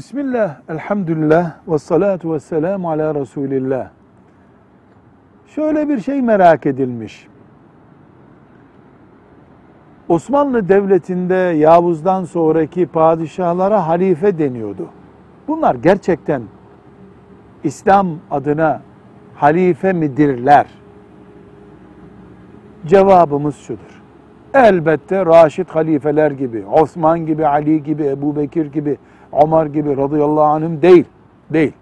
Bismillah, elhamdülillah, ve salatu ve selamu ala Resulillah. Şöyle bir şey merak edilmiş. Osmanlı Devleti'nde Yavuz'dan sonraki padişahlara halife deniyordu. Bunlar gerçekten İslam adına halife midirler? Cevabımız şudur. Elbette Raşid halifeler gibi, Osman gibi, Ali gibi, Ebu Bekir gibi, Ömer gibi radıyallahu anhüm değil. Değil.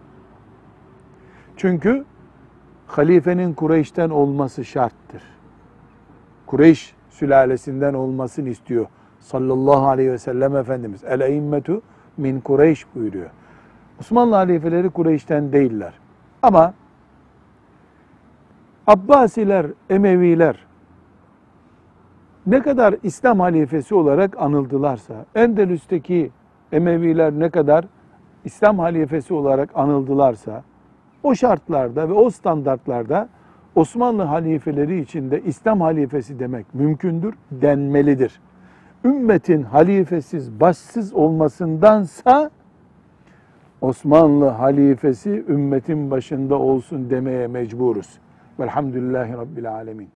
Çünkü halifenin Kureyş'ten olması şarttır. Kureyş sülalesinden olmasını istiyor sallallahu aleyhi ve sellem Efendimiz. El eimmetu min Kureyş buyuruyor. Osmanlı halifeleri Kureyş'ten değiller. Ama Abbasiler, Emeviler ne kadar İslam halifesi olarak anıldılarsa, Endülüs'teki Emeviler ne kadar İslam halifesi olarak anıldılarsa, o şartlarda ve o standartlarda Osmanlı halifeleri içinde İslam halifesi demek mümkündür, denmelidir. Ümmetin halifesiz, başsız olmasındansa Osmanlı halifesi ümmetin başında olsun demeye mecburuz. Velhamdülillahi Rabbil Alemin.